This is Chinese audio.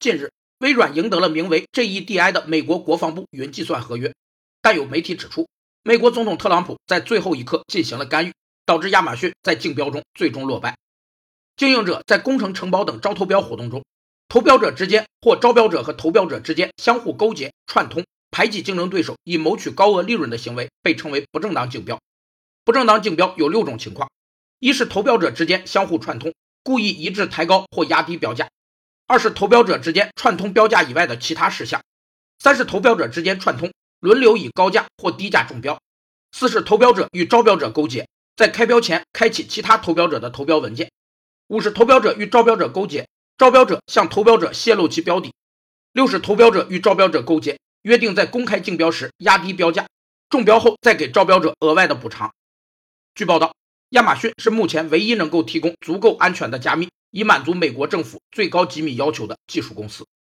近日，微软赢得了名为 GEDI 的美国国防部云计算合约，但有媒体指出，美国总统特朗普在最后一刻进行了干预，导致亚马逊在竞标中最终落败。经营者在工程承包等招投标活动中，投标者之间或招标者和投标者之间相互勾结、串通、排挤竞争对手，以谋取高额利润的行为，被称为不正当竞标。不正当竞标有六种情况：一是投标者之间相互串通，故意一致抬高或压低标价；二是投标者之间串通标价以外的其他事项；三是投标者之间串通，轮流以高价或低价中标；四是投标者与招标者勾结，在开标前开启其他投标者的投标文件。五是投标者与招标者勾结，招标者向投标者泄露其标底；六是投标者与招标者勾结，约定在公开竞标时压低标价，中标后再给招标者额外的补偿。据报道，亚马逊是目前唯一能够提供足够安全的加密，以满足美国政府最高机密要求的技术公司。